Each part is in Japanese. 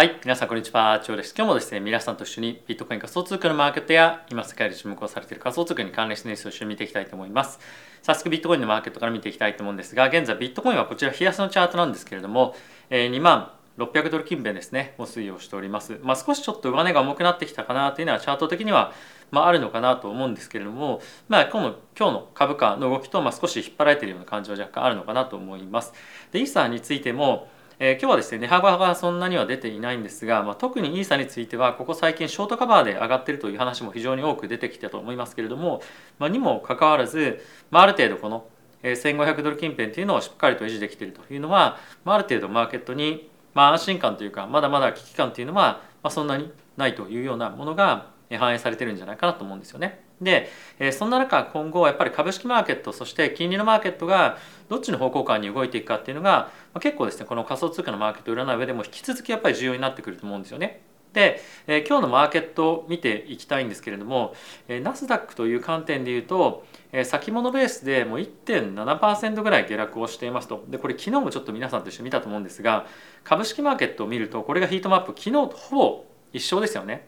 はい、皆さんこんにちは、チョウです。今日もですね、皆さんと一緒にビットコイン仮想通貨のマーケットや今世界で注目をされている仮想通貨に関連したニュースを一緒に見ていきたいと思います。早速ビットコインのマーケットから見ていきたいと思うんですが、現在ビットコインはこちら冷やしのチャートなんですけれども、え、2万600ドル近辺ですね、を推移をしております。まあ、少しちょっと上値が重くなってきたかなというのはチャート的にはまあ、あるのかなと思うんですけれども、まあ、今の今日の株価の動きとまあ少し引っ張られているような感じは若干あるのかなと思います。でイーサーについてもえー、今日はですね値幅がそんなには出ていないんですが、まあ、特にイーサについてはここ最近ショートカバーで上がってるという話も非常に多く出てきたと思いますけれども、まあ、にもかかわらず、まあ、ある程度この1500ドル近辺というのをしっかりと維持できているというのは、まあ、ある程度マーケットに、まあ、安心感というかまだまだ危機感というのは、まあ、そんなにないというようなものが反映されてるんじゃないかなと思うんですよね。で、そんな中今後やっぱり株式マーケットそして金利のマーケットがどっちの方向感に動いていくかっていうのが、結構ですねこの仮想通貨のマーケットを占う上でも引き続きやっぱり重要になってくると思うんですよね。で、え、今日のマーケットを見ていきたいんですけれども、え、ナスダックという観点でいうと、え、先物ベースでもう1.7%ぐらい下落をしていますとでこれ昨日もちょっと皆さんと一緒に見たと思うんですが株式マーケットを見るとこれがヒートマップ昨日とほぼ一緒ですよね。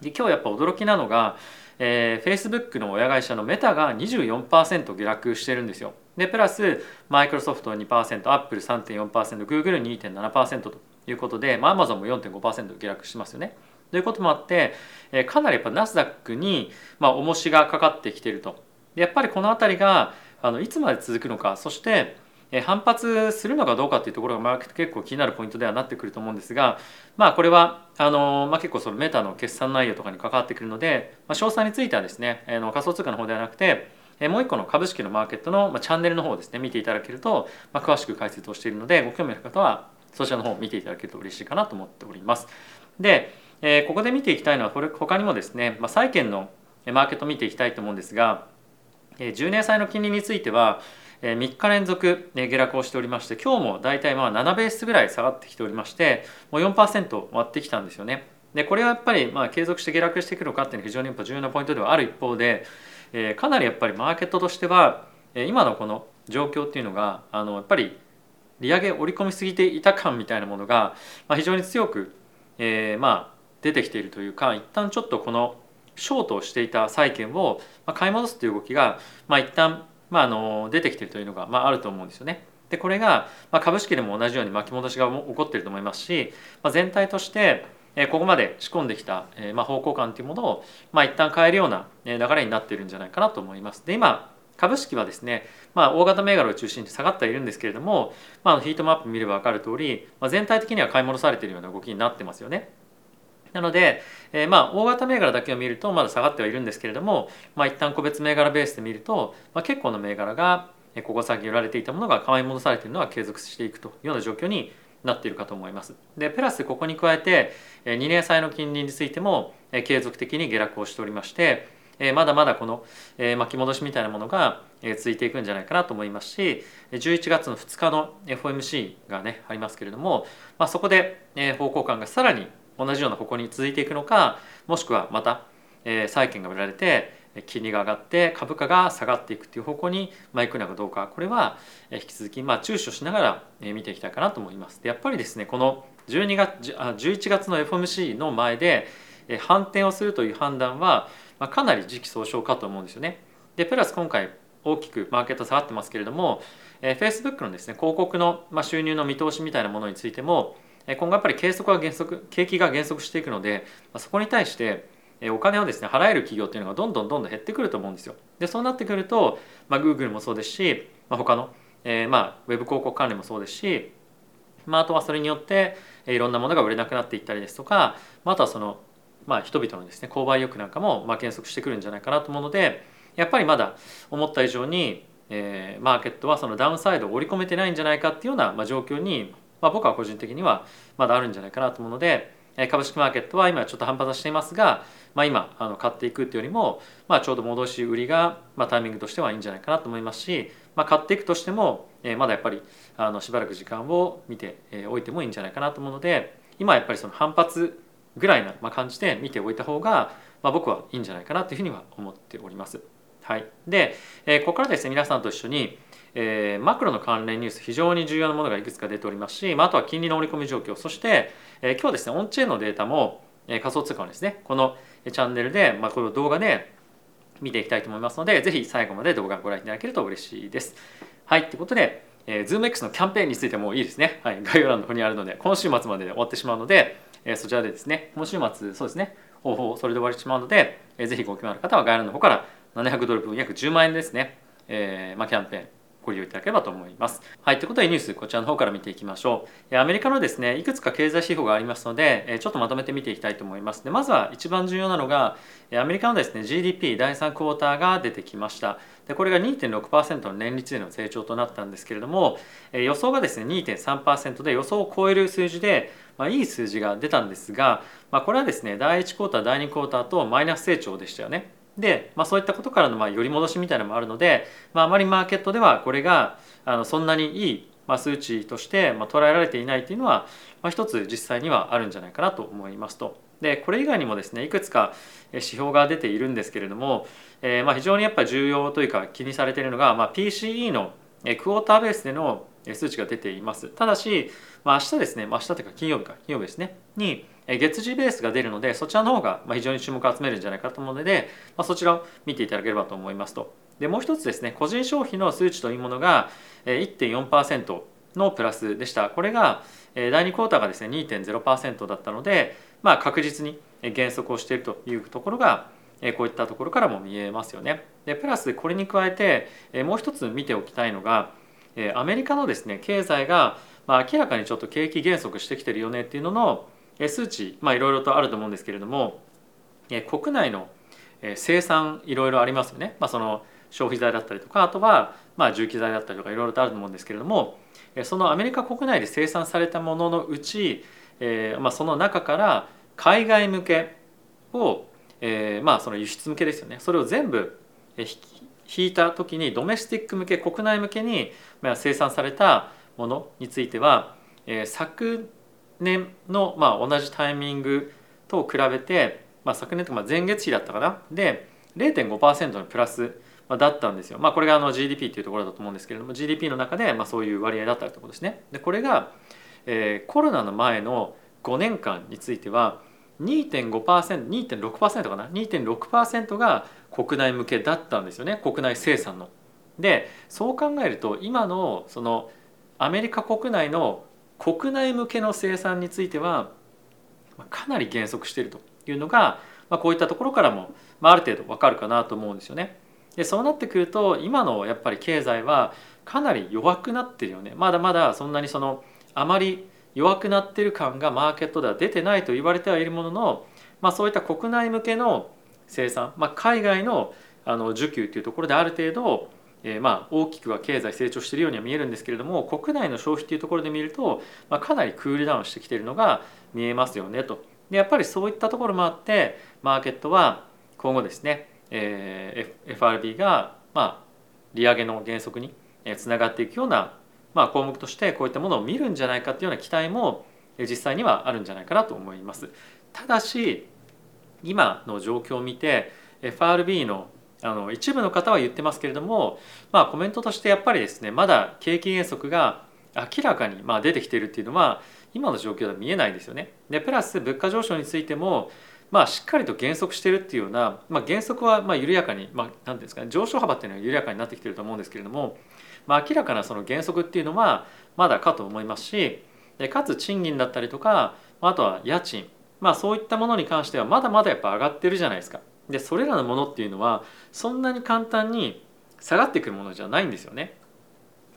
で今日やっぱ驚きなのが、えー、Facebook の親会社のメタが24%下落してるんですよ。でプラスマイクロソフト2%アップル3.4%グーグル2.7%ということで、まあ、Amazon も4.5%下落してますよね。ということもあって、えー、かなりやっぱナスダックに、まあ、重しがかかってきてると。でやっぱりこの辺りがあのいつまで続くのかそして反発するのかどうかっていうところがまあ結構気になるポイントではなってくると思うんですがまあこれはあの、まあ、結構そのメタの決算内容とかに関わってくるので、まあ、詳細についてはですねあの仮想通貨の方ではなくてもう一個の株式のマーケットのチャンネルの方をですね見ていただけると、まあ、詳しく解説をしているのでご興味ある方はそちらの方を見ていただけると嬉しいかなと思っております。で、えー、ここで見ていきたいのはこれ他にもですね、まあ、債券のマーケットを見ていきたいと思うんですが10年債の金利については3日連続下落をしておりまして今日も大体まあ7ベースぐらい下がってきておりましてもう4%割ってきたんですよね。でこれはやっぱりまあ継続して下落していくのかっていうのは非常にやっぱ重要なポイントではある一方で、え、かなりやっぱりマーケットとしては、え、今のこの状況っていうのがあのやっぱり利上げ織り込みすぎていた感みたいなものが、まあ、非常に強く、えー、まあ出てきているというか一旦ちょっとこのショートをしていた債券を買い戻すという動きが、まあ、一旦まあ、あの出てきてるというのが、まあ、あると思うんですよね。でこれが、まあ、株式でも同じように巻き戻しが起こってると思いますし、まあ、全体としてここまで仕込んできた、まあ、方向感というものを、まあ、一旦変えるような流れになっているんじゃないかなと思います。で今株式はですね、まあ、大型銘柄を中心に下がってはいるんですけれども、まあ、ヒートマップ見れば分かる通り、まあ、全体的には買い戻されているような動きになってますよね。なので、えー、まあ大型銘柄だけを見るとまだ下がってはいるんですけれども、まあ、一旦個別銘柄ベースで見ると、まあ、結構な銘柄がここ先売られていたものが買い戻されているのは継続していくというような状況になっているかと思います。でプラスここに加えて2年債の金利についても継続的に下落をしておりましてまだまだこの巻き戻しみたいなものが続いていくんじゃないかなと思いますし11月の2日の FOMC がねありますけれども、まあ、そこで方向感がさらに同じような方向に続いていくのかもしくはまた、え、債券が売られて金利が上がって株価が下がっていくっていう方向に、まあ、行くのかどうかこれは引き続き、まあ、注視をしながら見ていきたいかなと思います。でやっぱりですねこの12月11月の FOMC の前で反転をするという判断は、かなり時期尚早かと思うんですよね。でプラス今回大きくマーケット下がってますけれども、えー、Facebook のですね広告の、ま、収入の見通しみたいなものについても今後やっぱり計測が減速景気が減速していくのでそこに対してお金をですね払える企業っていうのがどんどんどんどん減ってくると思うんですよ。でそうなってくると、まあ、Google もそうですし、まあ、他の、えー、まあウェブ広告関連もそうですし、まあ、あとはそれによっていろんなものが売れなくなっていったりですとか、まあ、あとはその、まあ、人々のですね購買意欲なんかもまあ減速してくるんじゃないかなと思うのでやっぱりまだ思った以上に、えー、マーケットはそのダウンサイドを織り込めてないんじゃないかっていうような、まあ、状況にまあ、僕は個人的にはまだあるんじゃないかなと思うので株式マーケットは今ちょっと反発していますが、まあ、今あの買っていくっていうよりも、まあ、ちょうど戻し売りが、まあ、タイミングとしてはいいんじゃないかなと思いますし、まあ、買っていくとしても、え、まだやっぱりあのしばらく時間を見ておいてもいいんじゃないかなと思うので今やっぱりその反発ぐらいな感じで見ておいた方が、まあ、僕はいいんじゃないかなというふうには思っております。はい、で、え、ここからですね皆さんと一緒にえー、マクロの関連ニュース非常に重要なものがいくつか出ておりますし、まあ、あとは金利の織り込み状況そしてえ今日ですねオンチェーンのデータも、え仮想通貨のですねこのチャンネルで、まあ、この動画で見ていきたいと思いますのでぜひ最後まで動画をご覧いただけると嬉しいです。はいということで、えー、ZoomX のキャンペーンについてもいいですね、はい、概要欄の方にあるので今週末までで終わってしまうので、えー、そちらでですね今週末そうですね方法それで終わりてしまうので、えー、ぜひご興味ある方は概要欄の方から700ドル分約10万円ですね、えーまあ、キャンペーンご利用いただければと思います。はい、ということでニュースこちらの方から見ていきましょう。アメリカのですね、いくつか経済指標がありますので、ちょっとまとめて見ていきたいと思います。でまずは一番重要なのが、アメリカのですね、GDP 第3クォーターが出てきました。でこれが2.6%の年率での成長となったんですけれども、予想がですね、2.3%で予想を超える数字で、まあ、いい数字が出たんですが、まあ、これはですね、第1クォーター、第2クォーターとマイナス成長でしたよね。で、まあ、そういったことからのまあ寄り戻しみたいなのもあるので、まあ、あまりマーケットではこれがあのそんなにいいま数値としてまあ捉えられていないというのは、まあ、一つ実際にはあるんじゃないかなと思いますと。でこれ以外にもですねいくつか指標が出ているんですけれども、えー、まあ非常にやっぱ重要というか気にされているのが、まあ、PCE のクォーターベースでの数値が出ています。ただし、まあ、明日ですね、まあ、明日というか金曜日か金曜日ですねに月次ベースが出るのでそちらの方が非常に注目を集めるんじゃないかと思うので、まあ、そちらを見ていただければと思いますと。でもう一つですね個人消費の数値というものが1.4%のプラスでした。これが第2クォーターがですね2.0%だったので、まあ、確実に減速をしているというところがこういったところからも見えますよね。でプラスこれに加えてもう一つ見ておきたいのがアメリカのですね経済がまあ明らかにちょっと景気減速してきてるよねっていうのの数値いろいろとあると思うんですけれども国内の生産いろいろありますよね、まあ、その消費財だったりとかあとはまあ重機材だったりとかいろいろとあると思うんですけれどもそのアメリカ国内で生産されたもののうち、えーまあ、その中から海外向けを、えー、まあその輸出向けですよね。それを全部引いた時にドメスティック向け国内向けに生産されたものについては、えー、昨年のまあ同じタイミングと比べて、まあ、昨年とか前月比だったかな？で0.5%のプラスだったんですよ。まあ、これがあの GDP っていうところだと思うんですけれども GDP の中でまあそういう割合だったということですね。でこれが、えー、コロナの前の5年間については 2.5%2.6% かな？2.6%が国内向けだったんですよね国内生産の。でそう考えると今のそのアメリカ国内の国内向けの生産についてはかなり減速しているというのが、まあ、こういったところからも、まあ、ある程度わかるかなと思うんですよね。でそうなってくると今のやっぱり経済はかなり弱くなってるよねまだまだそんなにそのあまり弱くなってる感がマーケットでは出てないと言われてはいるものの、まあ、そういった国内向けの生産、まあ、海外のあの需給というところである程度えー、まあ大きくは経済成長しているようには見えるんですけれども国内の消費っていうところで見ると、まあ、かなりクールダウンしてきているのが見えますよねと。でやっぱりそういったところもあってマーケットは今後ですね、えー、FRB が、まあ、利上げの減速につながっていくような、まあ、項目としてこういったものを見るんじゃないかっていうような期待も実際にはあるんじゃないかなと思います。ただし今の状況を見て FRB のあの一部の方は言ってますけれども、まあ、コメントとしてやっぱりですねまだ景気減速が明らかにまあ出てきているっていうのは今の状況では見えないですよね。でプラス物価上昇についてもまあ、しっかりと減速してるっていうような、まあ、減速はまあ緩やかに、まあ、なんていうんですかね上昇幅っていうのは緩やかになってきてると思うんですけれども、まあ、明らかなその減速っていうのはまだかと思いますしかつ賃金だったりとかあとは家賃、まあ、そういったものに関してはまだまだやっぱ上がってるじゃないですか。でそれらのものっていうのはそんなに簡単に下がってくるものじゃないんですよね。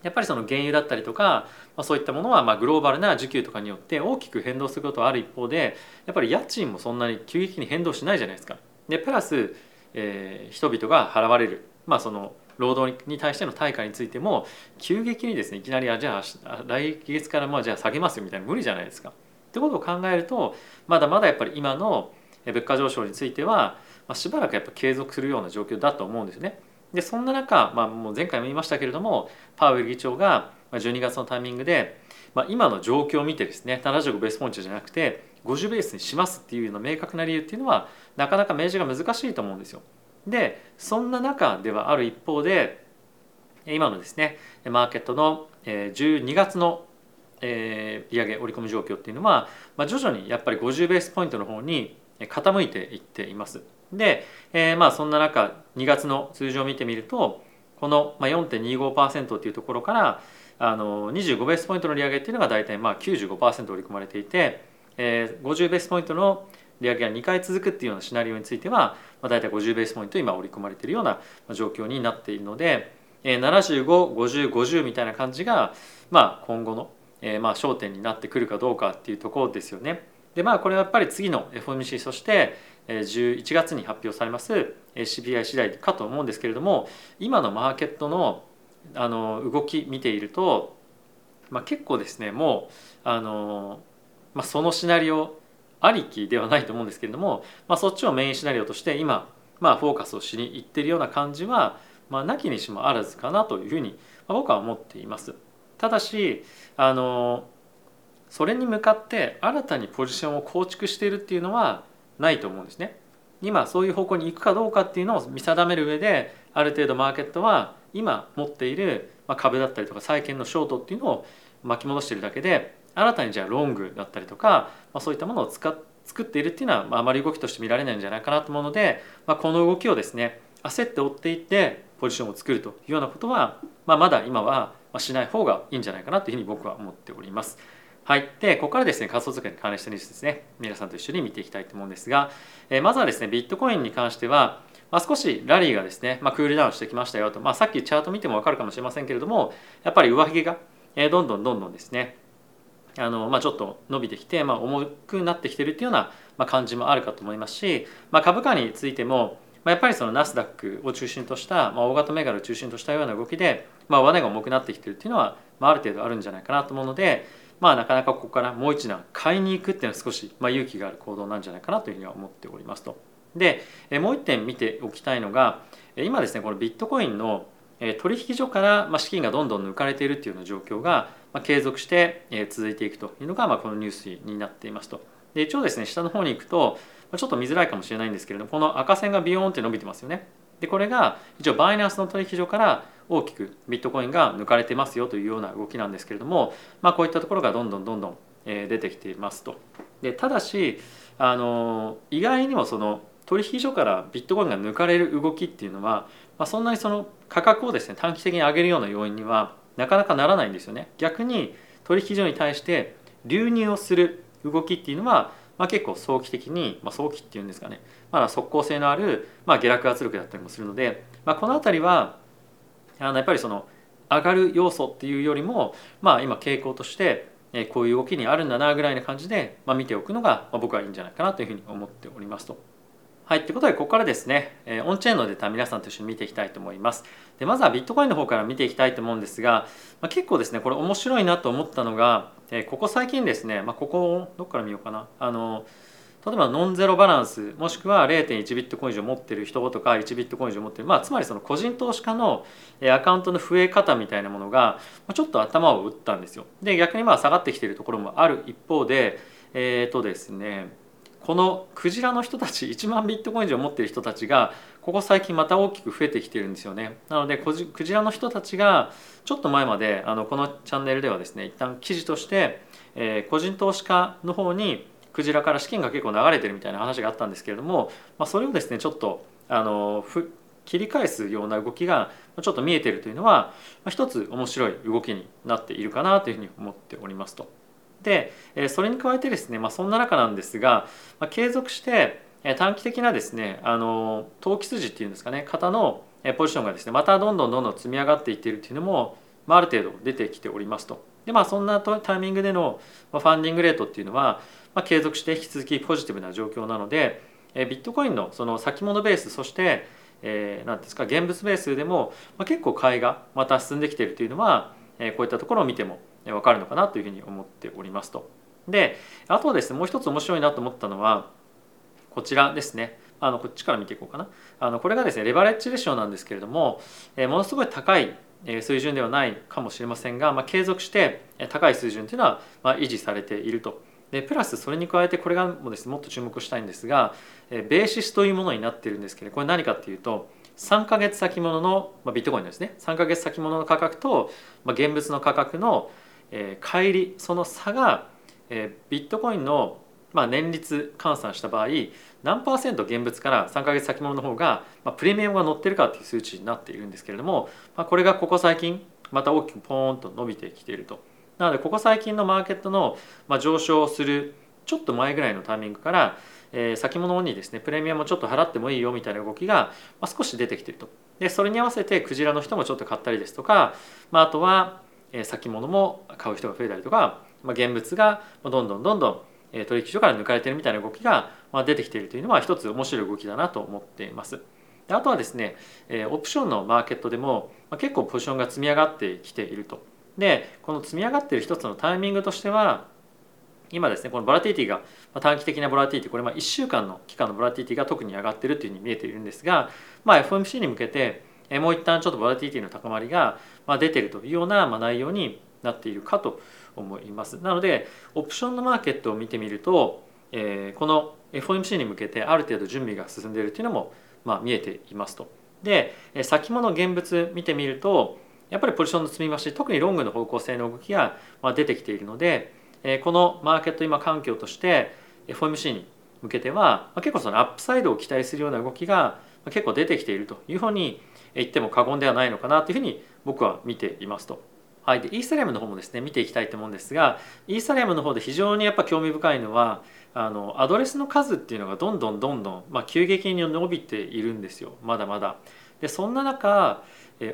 やっぱりその原油だったりとか、まあ、そういったものはまあグローバルな需給とかによって大きく変動することはある一方でやっぱり家賃もそんなに急激に変動しないじゃないですか。でプラス、えー、人々が払われる、まあ、その労働に対しての対価についても急激にですねいきなりあじゃあ来月からまあじゃあ下げますよみたいな無理じゃないですか。ってことを考えるとまだまだやっぱり今の物価上昇についてはあ、しばらくやっぱ継続するような状況だと思うんですね。でそんな中、まあ、もう前回も言いましたけれどもパウエル議長が12月のタイミングで、まあ、今の状況を見てですね75ベースポイントじゃなくて50ベースにしますっていうような明確な理由っていうのはなかなか明示が難しいと思うんですよ。でそんな中ではある一方で今のですねマーケットの12月の、利上げ織り込み状況っていうのは、まあ、徐々にやっぱり50ベースポイントの方に傾いていっています。で、えー、まあそんな中2月の数字を見てみるとこの4.25%っていうところからあの25ベースポイントの利上げっていうのが大体まあ95%織り込まれていて、えー、50ベースポイントの利上げが2回続くっていうようなシナリオについては、まあ、大体50ベースポイント今織り込まれているような状況になっているので、えー、755050みたいな感じが、まあ、今後の、えー、まあ焦点になってくるかどうかっていうところですよね。でまあこれはやっぱり次の FOMC そして11月に発表されます CPI 次第かと思うんですけれども今のマーケットのあの動き見ていると、まあ、結構ですねもうあの、まあ、そのシナリオありきではないと思うんですけれども、まあ、そっちをメインシナリオとして今、まあ、フォーカスをしにいってるような感じは、まあ、なきにしもあらずかなというふうに僕は思っています。ただしあのそれに向かって新たにポジションを構築しているっていうのはないと思うんですね。今そういう方向に行くかどうかっていうのを見定める上である程度マーケットは今持っている株だったりとか債券のショートっていうのを巻き戻してるだけで新たにじゃあロングだったりとか、ま、そういったものを使っ作っているっていうのは、まあ、あまり動きとして見られないんじゃないかなと思うので、まあ、この動きをですね焦って追っていってポジションを作るというようなことは、まあ、まだ今はしない方がいいんじゃないかなというふうに僕は思っております。はい、でここからですね仮想通貨に関連したニュースですね皆さんと一緒に見ていきたいと思うんですが、えー、まずはですねビットコインに関しては、まあ、少しラリーがですね、まあ、クールダウンしてきましたよと、まあ、さっきチャート見ても分かるかもしれませんけれどもやっぱり上髭が、どんどんどんどんですねあの、まあ、ちょっと伸びてきて、まあ、重くなってきてるっていうような、ま、感じもあるかと思いますし、まあ、株価についても、ま、やっぱりそのナスダックを中心とした、まあ、大型銘柄を中心としたような動きで、まあ、上値が重くなってきてるっていうのは、まあ、ある程度あるんじゃないかなと思うので、まあ、なかなかここからもう一段買いに行くっていうのは少し、まあ、勇気がある行動なんじゃないかなというふうには思っておりますと。でもう一点見ておきたいのが今ですねこのビットコインの取引所から資金がどんどん抜かれているっていうような状況が継続して続いていくというのがこのニュースになっていますと。で一応ですね下の方に行くとちょっと見づらいかもしれないんですけれどもこの赤線がビヨーンって伸びてますよね。でこれが一応バイナンスの取引所から大きくビットコインが抜かれてますよというような動きなんですけれども、まあ、こういったところがどんどんどんどん出てきていますと。でただしあの意外にもその取引所からビットコインが抜かれる動きっていうのは、まあ、そんなにその価格をですね短期的に上げるような要因にはなかなかならないんですよね。逆に取引所に対して流入をする動きっていうのは、まあ、結構早期的に、まあ、早期っていうんですかね、まだ速攻性のある、まあ、下落圧力だったりもするので、まあ、この辺りはあのやっぱりその上がる要素っていうよりも、まあ、今傾向としてこういう動きにあるんだなぐらいな感じで、まあ、見ておくのが僕はいいんじゃないかなというふうに思っておりますと。はい、ということでここからですね、えオンチェーンのデータ皆さんと一緒に見ていきたいと思います。でまずはビットコインの方から見ていきたいと思うんですが、まあ、結構ですねこれ面白いなと思ったのが、えここ最近ですね、まあ、ここどっから見ようかなあの例えばノンゼロバランスもしくは0.1ビットコイン以上持ってる人とか1ビットコイン以上持ってる、まあ、つまりその個人投資家のアカウントの増え方みたいなものがちょっと頭を打ったんですよ。で逆にまあ下がってきてるところもある一方でえっ、ー、とですねこのクジラの人たち1万ビットコイン以上持ってる人たちがここ最近また大きく増えてきてるんですよね。なのでクジラの人たちがちょっと前まであのこのチャンネルではですね一旦記事として、えー、個人投資家の方にクジラから資金が結構流れてるみたいな話があったんですけれども、まあ、それをですねちょっとあの切り返すような動きがちょっと見えてるというのは、まあ、一つ面白い動きになっているかなというふうに思っておりますと。でそれに加えてですね、まあ、そんな中なんですが、まあ、継続して短期的なですねあの投機筋っていうんですかね型のポジションがですねまたどんどんどんどん積み上がっていっているっていうのも、まあ、ある程度出てきておりますと。でまあそんなタイミングでのファンディングレートっていうのは、まあ、継続して引き続きポジティブな状況なのでえビットコインのその先物ベースそしてえー、なんですか現物ベースでも、まあ、結構買いがまた進んできているというのは、えー、こういったところを見ても分かるのかなというふうに思っておりますと。であとですねもう一つ面白いなと思ったのはこちらですね。あのこっちから見ていこうかな。あのこれがですねレバレッジレシオなんですけれども、えー、ものすごい高い水準ではないかもしれませんが、まあ、継続して高い水準というのはまあ維持されていると。でプラスそれに加えてこれがもですねもっと注目したいんですがベーシスというものになっているんですけどこれ何かっていうと3ヶ月先物の、まあ、ビットコインですね3ヶ月先物の価格と、まあ、現物の価格のえー、乖離その差が、えー、ビットコインの、まあ、年率換算した場合何パーセント現物から3ヶ月先物の方が、まあ、プレミアムが乗ってるかっていう数値になっているんですけれども、まあ、これがここ最近また大きくポーンと伸びてきていると。なのでここ最近のマーケットの、まあ、上昇するちょっと前ぐらいのタイミングから、えー、先物にですねプレミアムをちょっと払ってもいいよみたいな動きが、まあ、少し出てきていると。でそれに合わせてクジラの人もちょっと買ったりですとか、まあ、あとは、え、先物も買う人が増えたりとか、まあ、現物がどんどんどんどん取引所から抜かれているみたいな動きが出てきているというのは一つ面白い動きだなと思っています。であとはですねオプションのマーケットでも結構ポジションが積み上がってきていると。でこの積み上がってる一つのタイミングとしては今ですねこのボラティティが短期的なボラティティこれまあ1週間の期間のボラティティが特に上がってるというふうに見えているんですが、まあ、FOMC に向けてもう一旦ちょっとボラティティの高まりが出てるというような内容になっているかと思います。なのでオプションのマーケットを見てみると、えー、この FOMC に向けてある程度準備が進んでいるというのも、まあ、見えていますと。で先物現物見てみるとやっぱりポジションの積み増し特にロングの方向性の動きが出てきているのでこのマーケット今環境として FOMC に向けては結構そのアップサイドを期待するような動きが結構出てきているというふうに言っても過言ではないのかなというふうに僕は見ていますと。はい、でイーサリアムの方もですね見ていきたいと思うんですがイーサリアムの方で非常にやっぱ興味深いのはあのアドレスの数っていうのがどんどんどんどん、まあ、急激に伸びているんですよまだまだ。でそんな中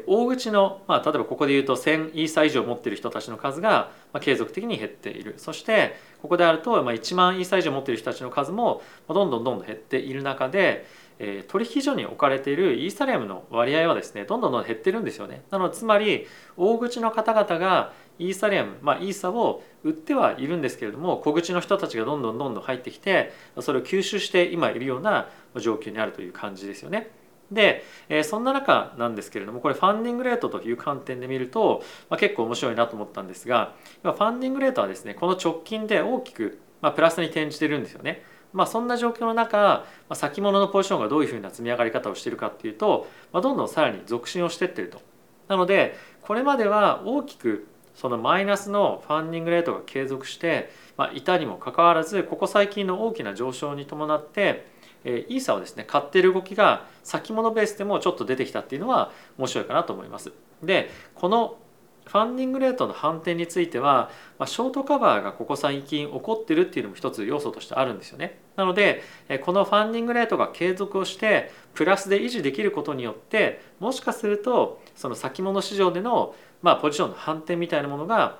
大口の、まあ、例えばここで言うと1000イーサ以上持っている人たちの数が、まあ、継続的に減っているそしてここであると、まあ、1万イーサ以上持っている人たちの数もどんどんどんどん減っている中でえ取引所に置かれているイーサリアムの割合はですねどんどんどん減ってるんですよねなのでつまり大口の方々がイーサリアム、まあ、イーサを売ってはいるんですけれども小口の人たちがどんどんどんどん入ってきてそれを吸収して今いるような状況にあるという感じですよね。で、えそんな中なんですけれどもこれファンディングレートという観点で見ると、まあ、結構面白いなと思ったんですがファンディングレートはですねこの直近で大きく、まあ、プラスに転じてるんですよね。まあ、そんな状況の中、まあ、先物のポジションがどういうふうな積み上がり方をしているかっていうと、まあ、どんどんさらに続伸をしていってると。なのでこれまでは大きくそのマイナスのファンディングレートが継続して、まあ、いたにもかかわらずここ最近の大きな上昇に伴ってえイーサをですね買ってる動きが先物ベースでもちょっと出てきたっていうのは面白いかなと思います。でこのファンディングレートの反転については、ま、ショートカバーがここ最近起こってるっていうのも一つ要素としてあるんですよね。なのでこのファンディングレートが継続をしてプラスで維持できることによってもしかするとその先物市場での、ま、ポジションの反転みたいなものが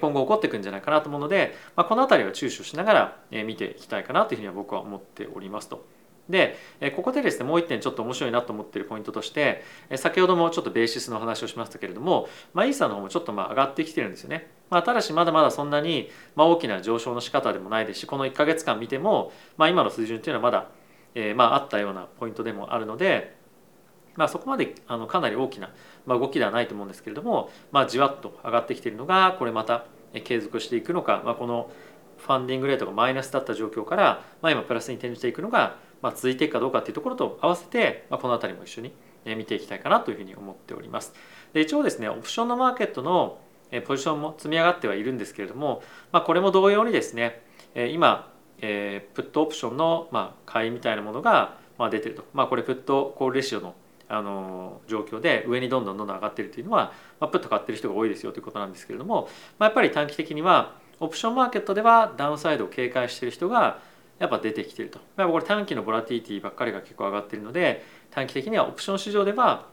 今後起こっていくんじゃないかなと思うので、まあ、この辺りは注視をしながら見ていきたいかなというふうには僕は思っておりますと。でここでですねもう一点ちょっと面白いなと思ってるポイントとして先ほどもちょっとベーシスの話をしましたけれども、まあ、イーサの方もちょっとまあ上がってきてるんですよね。まあ、ただしまだまだそんなにまあ大きな上昇の仕方でもないですしこの1か月間見ても、まあ、今の水準っていうのはまだ、え、まああったようなポイントでもあるので、まあ、そこまであのかなり大きな、ま、動きではないと思うんですけれども、まあ、じわっと上がってきているのがこれまた継続していくのか、まあ、このファンディングレートがマイナスだった状況から、まあ、今プラスに転じていくのがまあ、続いていくかどうかっていうところと合わせて、まあ、この辺りも一緒に見ていきたいかなというふうに思っております。で一応ですねオプションのマーケットのポジションも積み上がってはいるんですけれども、まあ、これも同様にですね今えプットオプションのまあ買いみたいなものがまあ出てると、まあ、これプットコールレシオのあの状況で上にどんどんどんどん上がってるというのは、まあ、プット買ってる人が多いですよということなんですけれども、まあ、やっぱり短期的にはオプションマーケットではダウンサイドを警戒している人がやっぱ出てきてると。やっぱこれ短期のボラティティばっかりが結構上がっているので短期的にはオプション市場では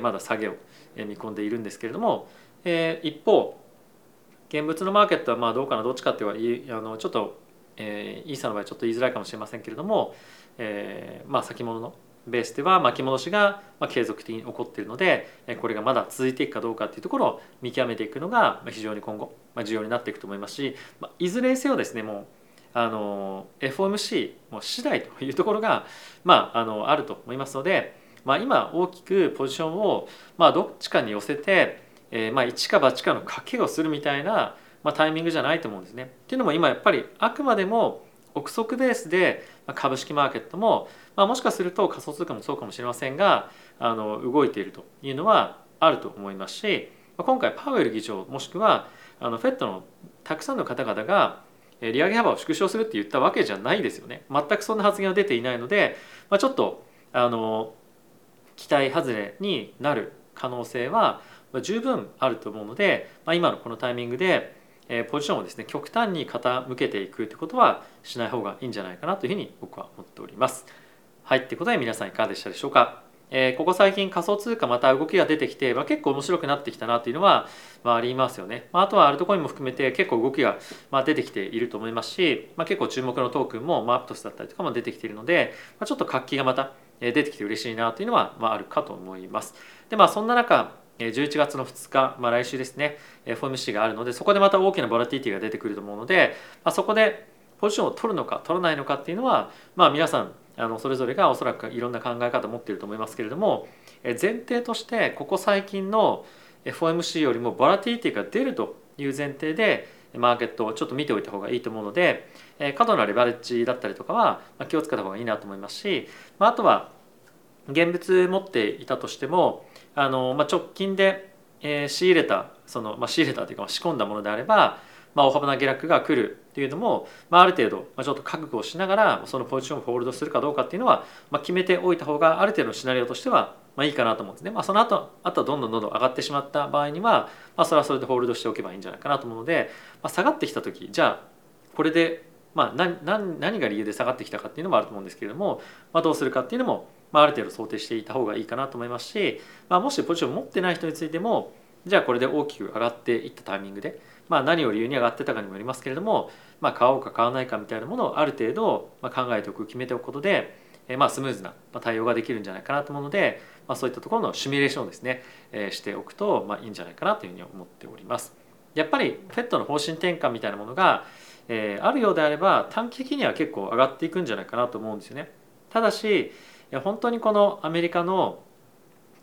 まだ下げを見込んでいるんですけれども一方現物のマーケットはまあどうかなどっちかっていうあのちょっと、えー、イーサの場合ちょっと言いづらいかもしれませんけれども、えー、まあ先物のベースでは巻き戻しが継続的に起こっているのでこれがまだ続いていくかどうかっていうところを見極めていくのが非常に今後重要になっていくと思いますしいずれにせよですねもうあの FOMC も次第というところが、まあ、あのあると思いますので、まあ、今大きくポジションを、まあ、どっちかに寄せて、えー、まあ一か八かの賭けをするみたいな、まあ、タイミングじゃないと思うんですね。っていうのも今やっぱりあくまでも憶測ベースで株式マーケットも、まあ、もしかすると仮想通貨もそうかもしれませんがあの動いているというのはあると思いますし今回パウエル議長もしくはあのフェットのたくさんの方々が利上げ幅を縮小するって言ったわけじゃないですよね全くそんな発言は出ていないので、まあ、ちょっとあの期待外れになる可能性は十分あると思うので、まあ、今のこのタイミングでポジションをですね極端に傾けていくということはしない方がいいんじゃないかなというふうに僕は思っております。はいってことで皆さんいかがでしたでしょうか？えー、ここ最近仮想通貨また動きが出てきて、まあ、結構面白くなってきたなというのは、まあ、ありますよね、まあ、あとはアルトコインも含めて結構動きが、まあ、出てきていると思いますし、まあ、結構注目のトークンも、まあ、アプトスだったりとかも出てきているので、まあ、ちょっと活気がまた出てきて嬉しいなというのは、まあ、あるかと思います。でまあそんな中11月の2日、まあ、来週ですね FOMC があるのでそこでまた大きなボラティティが出てくると思うので、まあ、そこでポジションを取るのか取らないのかっていうのは、まあ、皆さんあのそれぞれがおそらくいろんな考え方を持っていると思いますけれども前提としてここ最近の FOMC よりもボラティリティが出るという前提でマーケットをちょっと見ておいた方がいいと思うので過度なレバレッジだったりとかは気をつけた方がいいなと思いますしあとは現物持っていたとしてもあの、ま、直近で仕入れたその、まあ、仕入れたというか仕込んだものであればまあ、大幅な下落が来るっていうのも、まあ、ある程度、ま、ちょっと覚悟をしながらそのポジションをホールドするかどうかっていうのは、まあ、決めておいた方がある程度のシナリオとしては、まあ、いいかなと思うんですね。まあ、その後あとはどんどんどんどん上がってしまった場合には、まあ、それはそれでホールドしておけばいいんじゃないかなと思うので、まあ、下がってきた時じゃあこれで、まあ何、何何が理由で下がってきたかっていうのもあると思うんですけれども、まあ、どうするかっていうのも、まあ、ある程度想定していた方がいいかなと思いますし、まあ、もしポジションを持ってない人についてもじゃあこれで大きく上がっていったタイミングでまあ、何を理由に上がってたかにもよりますけれども、まあ、買おうか買わないかみたいなものをある程度考えておく決めておくことで、えまあ、スムーズな対応ができるんじゃないかなと思うので、まあ、そういったところのシミュレーションをですね、えしておくと、まあ、いいんじゃないかなというふうに思っております。やっぱり FED の方針転換みたいなものが、えあるようであれば短期的には結構上がっていくんじゃないかなと思うんですよね。ただし本当にこのアメリカの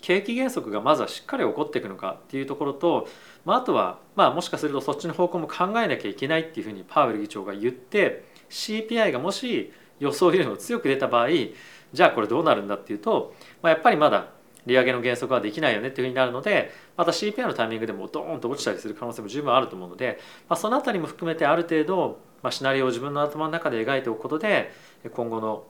景気減速がまずはしっかり起こっていくのかっていうところと、まあ、あとは、まあ、もしかするとそっちの方向も考えなきゃいけないっていうふうにパウエル議長が言って CPI がもし予想よりも強く出た場合じゃあこれどうなるんだっていうと、まあ、やっぱりまだ利上げの減速はできないよねっていうふうになるのでまた CPI のタイミングでもドーンと落ちたりする可能性も十分あると思うので、まあ、その辺りも含めてある程度、まあ、シナリオを自分の頭の中で描いておくことで今後の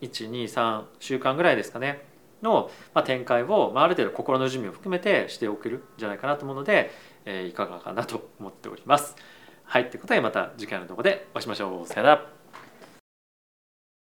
123週間ぐらいですかねの展開をある程度心の準備を含めてしておけるんじゃないかなと思うので、えいかがかなと思っております。はい、ということでまた次回の動画でお会いしましょう。さよなら。